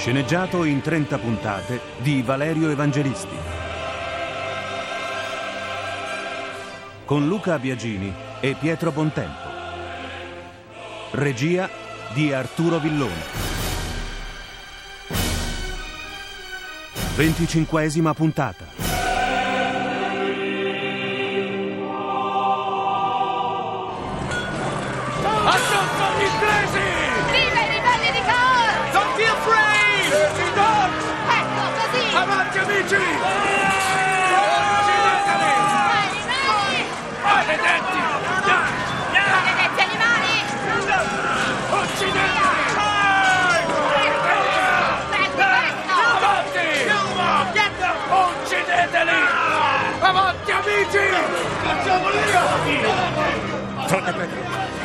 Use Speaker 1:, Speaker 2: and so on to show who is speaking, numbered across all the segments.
Speaker 1: Sceneggiato in 30 puntate di Valerio Evangelisti. Con Luca Biagini e Pietro Bontempo. Regia di Arturo Villone. 25esima puntata.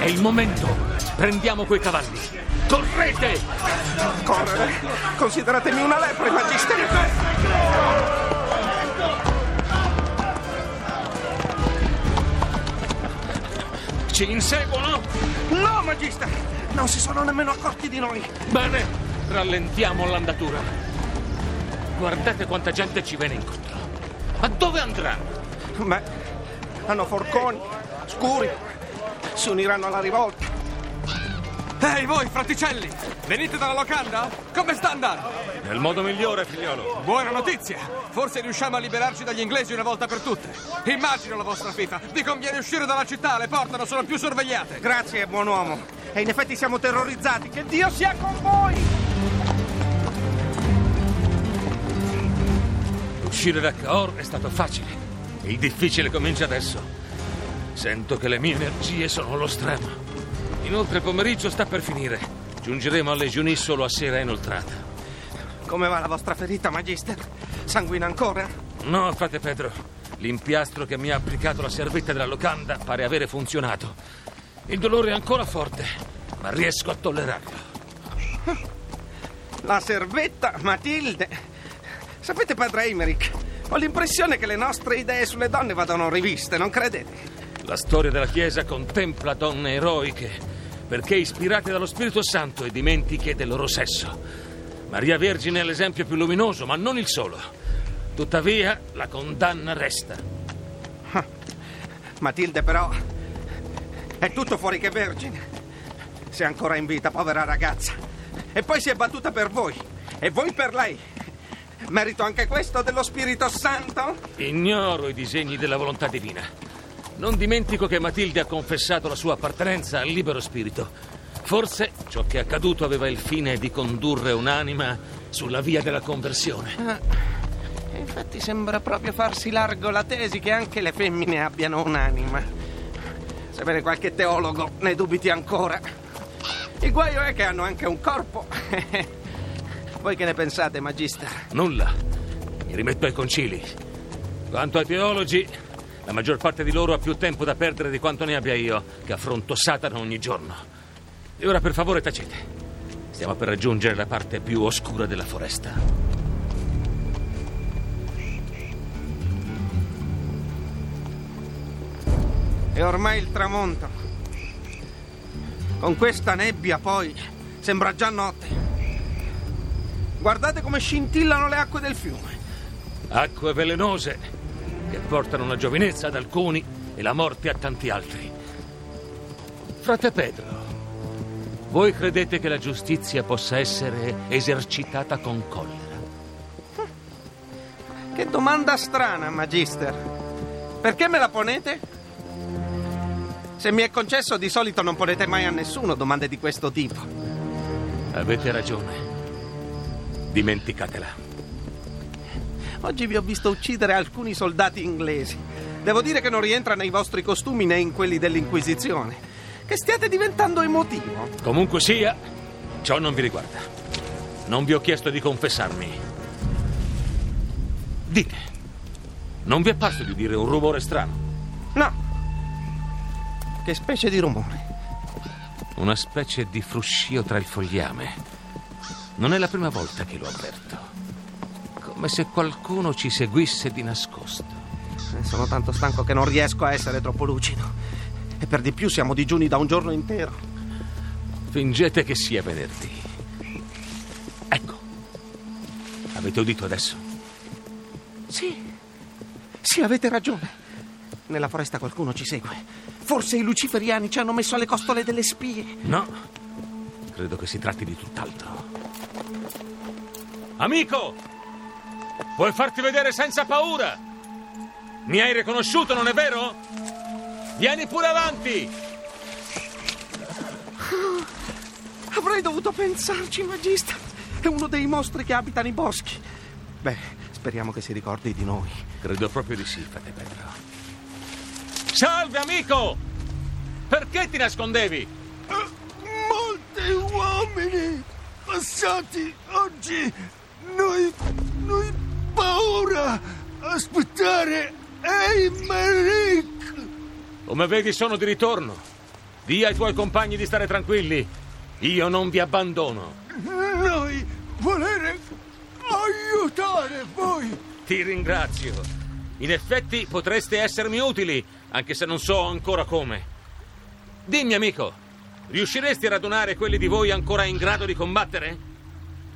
Speaker 2: È il momento. Prendiamo quei cavalli. Correte!
Speaker 3: Correre! Consideratemi una lepre, magister!
Speaker 2: Ci inseguono?
Speaker 3: No, magister! Non si sono nemmeno accorti di noi!
Speaker 2: Bene, rallentiamo l'andatura. Guardate quanta gente ci viene incontro. Ma dove andranno?
Speaker 3: Beh, hanno forconi, scuri, si uniranno alla rivolta.
Speaker 4: Ehi voi, fraticelli! Venite dalla locanda? Come sta andando?
Speaker 2: Nel modo migliore, figliolo.
Speaker 4: Buona notizia! Forse riusciamo a liberarci dagli inglesi una volta per tutte. Immagino la vostra FIFA. Vi conviene uscire dalla città, le porte non sono più sorvegliate.
Speaker 3: Grazie, buon uomo. E in effetti siamo terrorizzati. Che Dio sia con voi!
Speaker 2: Uscire da Cahors è stato facile. Il difficile comincia adesso. Sento che le mie energie sono allo stremo. Inoltre il pomeriggio sta per finire. Giungeremo alle Jeunis solo a sera inoltrata.
Speaker 3: Come va la vostra ferita, magister? Sanguina ancora?
Speaker 2: No, frate Pedro. L'impiastro che mi ha applicato la servetta della locanda pare avere funzionato. Il dolore è ancora forte, ma riesco a tollerarlo.
Speaker 3: La servetta, Matilde. Sapete, padre Eimerick, ho l'impressione che le nostre idee sulle donne vadano riviste, non credete?
Speaker 2: La storia della Chiesa contempla donne eroiche perché ispirate dallo Spirito Santo e dimentiche del loro sesso. Maria Vergine è l'esempio più luminoso, ma non il solo. Tuttavia, la condanna resta.
Speaker 3: Matilde, però, è tutto fuori che vergine. Se è ancora in vita, povera ragazza. E poi si è battuta per voi. E voi per lei. Merito anche questo dello Spirito Santo?
Speaker 2: Ignoro i disegni della volontà divina. Non dimentico che Matilde ha confessato la sua appartenenza al libero spirito. Forse ciò che è accaduto aveva il fine di condurre un'anima sulla via della conversione.
Speaker 3: Ah, infatti sembra proprio farsi largo la tesi che anche le femmine abbiano un'anima. Sebbene qualche teologo ne dubiti ancora. Il guaio è che hanno anche un corpo. Voi che ne pensate, magister?
Speaker 2: Nulla. Mi rimetto ai concili. Quanto ai teologi, la maggior parte di loro ha più tempo da perdere di quanto ne abbia io, che affronto Satana ogni giorno. E ora per favore tacete. Stiamo per raggiungere la parte più oscura della foresta.
Speaker 3: È ormai il tramonto. Con questa nebbia poi sembra già notte. Guardate come scintillano le acque del fiume.
Speaker 2: Acque velenose che portano la giovinezza ad alcuni e la morte a tanti altri. Frate Pedro, voi credete che la giustizia possa essere esercitata con collera?
Speaker 3: Che domanda strana, magister. Perché me la ponete? Se mi è concesso, di solito non ponete mai a nessuno domande di questo tipo.
Speaker 2: Avete ragione. Dimenticatela.
Speaker 3: Oggi vi ho visto uccidere alcuni soldati inglesi. Devo dire che non rientra nei vostri costumi né in quelli dell'Inquisizione. Che stiate diventando emotivo.
Speaker 2: Comunque sia, ciò non vi riguarda. Non vi ho chiesto di confessarmi. Dite, non vi è parso di dire un rumore strano?
Speaker 3: No. Che specie di rumore?
Speaker 2: Una specie di fruscio tra il fogliame. Non è la prima volta che lo avverto. Come se qualcuno ci seguisse di nascosto.
Speaker 3: Eh, Sono tanto stanco che non riesco a essere troppo lucido. E per di più siamo digiuni da un giorno intero.
Speaker 2: Fingete che sia venerdì. Ecco. Avete udito adesso?
Speaker 3: Sì. Sì, avete ragione. Nella foresta qualcuno ci segue. Forse i luciferiani ci hanno messo alle costole delle spie.
Speaker 2: No. Credo che si tratti di tutt'altro. Amico! Puoi farti vedere senza paura? Mi hai riconosciuto, non è vero? Vieni pure avanti!
Speaker 3: Avrei dovuto pensarci, Magister. È uno dei mostri che abitano i boschi. Beh, speriamo che si ricordi di noi.
Speaker 2: Credo proprio di sì, frate Pedro. Salve, amico! Perché ti nascondevi?
Speaker 5: Molti uomini passati oggi. Noi. noi paura. Aspettare Eimerick.
Speaker 2: Come vedi, sono di ritorno. Dì ai tuoi compagni di stare tranquilli. Io non vi abbandono.
Speaker 5: Noi volere aiutare voi.
Speaker 2: Ti ringrazio. In effetti potreste essermi utili, anche se non so ancora come. Dimmi, amico, riusciresti a radunare quelli di voi ancora in grado di combattere?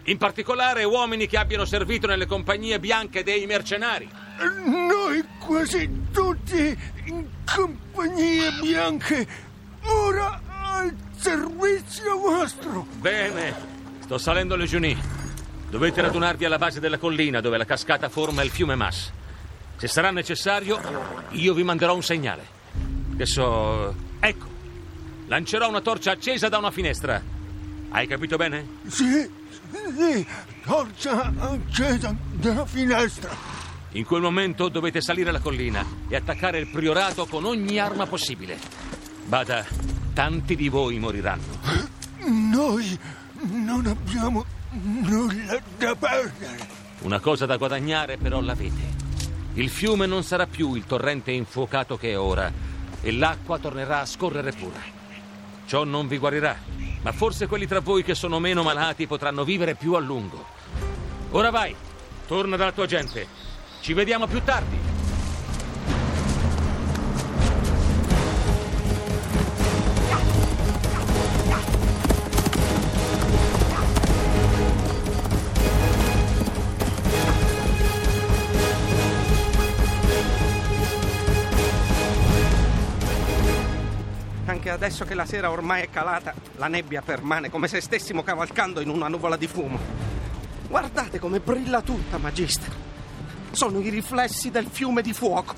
Speaker 2: In particolare uomini che abbiano servito nelle compagnie bianche dei mercenari.
Speaker 5: Noi quasi tutti in compagnie bianche. Ora al servizio vostro.
Speaker 2: Bene, sto salendo le Juni. Dovete radunarvi alla base della collina dove la cascata forma il fiume Mas. Se sarà necessario, io vi manderò un segnale. Che so. Ecco, lancerò una torcia accesa da una finestra. Hai capito bene?
Speaker 5: Sì, sì, torcia accesa dalla finestra.
Speaker 2: In quel momento dovete salire la collina e attaccare il priorato con ogni arma possibile. Bada, tanti di voi moriranno.
Speaker 5: Noi non abbiamo nulla da perdere.
Speaker 2: Una cosa da guadagnare però l'avete. Il fiume non sarà più il torrente infuocato che è ora e l'acqua tornerà a scorrere pura. Ciò non vi guarirà, ma forse quelli tra voi che sono meno malati potranno vivere più a lungo. Ora vai, torna dalla tua gente. Ci vediamo più tardi.
Speaker 3: Adesso che la sera ormai è calata, la nebbia permane come se stessimo cavalcando in una nuvola di fumo. Guardate come brilla tutta, Magister. Sono i riflessi del fiume di fuoco.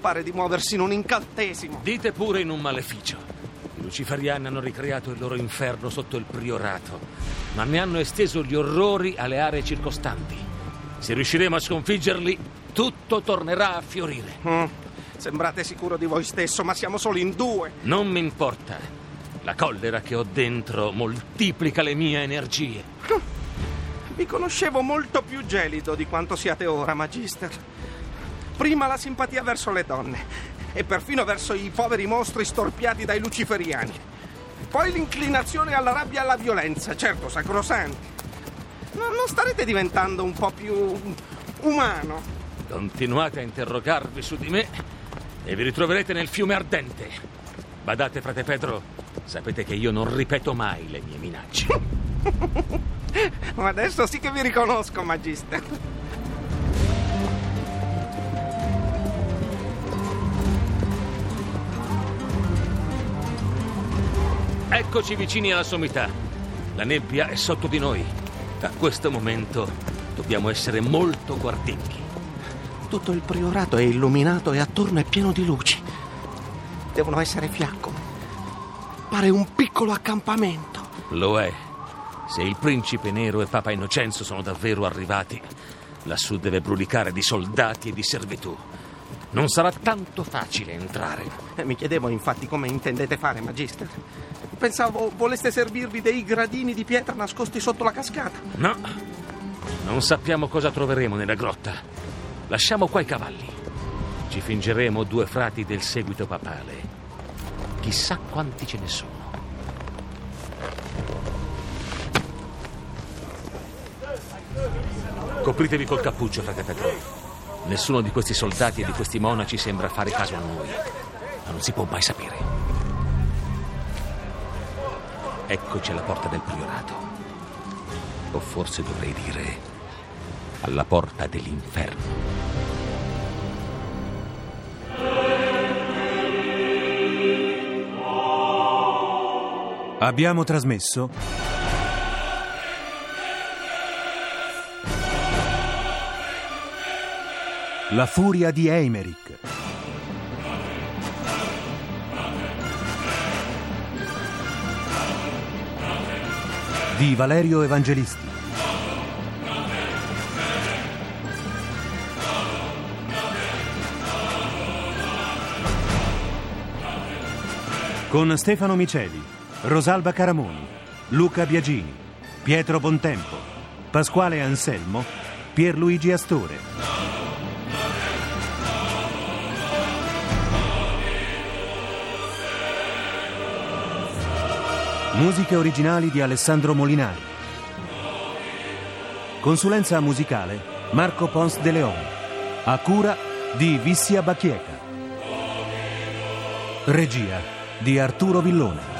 Speaker 3: Pare di muoversi in un incantesimo.
Speaker 2: Dite pure in un maleficio. I luciferiani hanno ricreato il loro inferno sotto il priorato, ma ne hanno esteso gli orrori alle aree circostanti. Se riusciremo a sconfiggerli, tutto tornerà a fiorire.
Speaker 3: Mm, sembrate sicuro di voi stesso, ma siamo solo in due.
Speaker 2: Non mi importa. La collera che ho dentro moltiplica le mie energie.
Speaker 3: Vi conoscevo molto più gelido di quanto siate ora, Magister. Prima la simpatia verso le donne e perfino verso i poveri mostri storpiati dai luciferiani. Poi l'inclinazione alla rabbia e alla violenza, certo, sacrosanti. Ma non starete diventando un po' più umano?
Speaker 2: Continuate a interrogarvi su di me e vi ritroverete nel fiume ardente. Badate, frate Pedro, sapete che io non ripeto mai le mie minacce.
Speaker 3: Ma adesso sì che vi riconosco, Magister.
Speaker 2: Eccoci vicini alla sommità. La nebbia è sotto di noi. Da questo momento dobbiamo essere molto guardinghi.
Speaker 3: Tutto il priorato è illuminato e attorno è pieno di luci. Devono essere fiaccole. Pare un piccolo accampamento.
Speaker 2: Lo è. Se il principe nero e Papa Innocenzo sono davvero arrivati, lassù deve brulicare di soldati e di servitù. Non sarà tanto facile entrare.
Speaker 3: Eh, Mi chiedevo infatti come intendete fare, Magister. Pensavo voleste servirvi dei gradini di pietra nascosti sotto la cascata.
Speaker 2: No, non sappiamo cosa troveremo nella grotta. Lasciamo qua i cavalli. Ci fingeremo due frati del seguito papale. Chissà quanti ce ne sono. Copritevi col cappuccio, frate Petro. Nessuno di questi soldati e di questi monaci sembra fare caso a noi. Ma non si può mai sapere. Eccoci alla porta del priorato. O forse dovrei dire alla porta dell'inferno.
Speaker 1: Abbiamo trasmesso La furia di Eimerick. Di Valerio Evangelisti. Con Stefano Miceli, Rosalba Caramoni, Luca Biagini, Pietro Bontempo, Pasquale Anselmo, Pierluigi Astore. Musiche originali di Alessandro Molinari. Consulenza musicale Marco Pons de Leon. A cura di Vissia Bacchieca. Regia di Arturo Villone.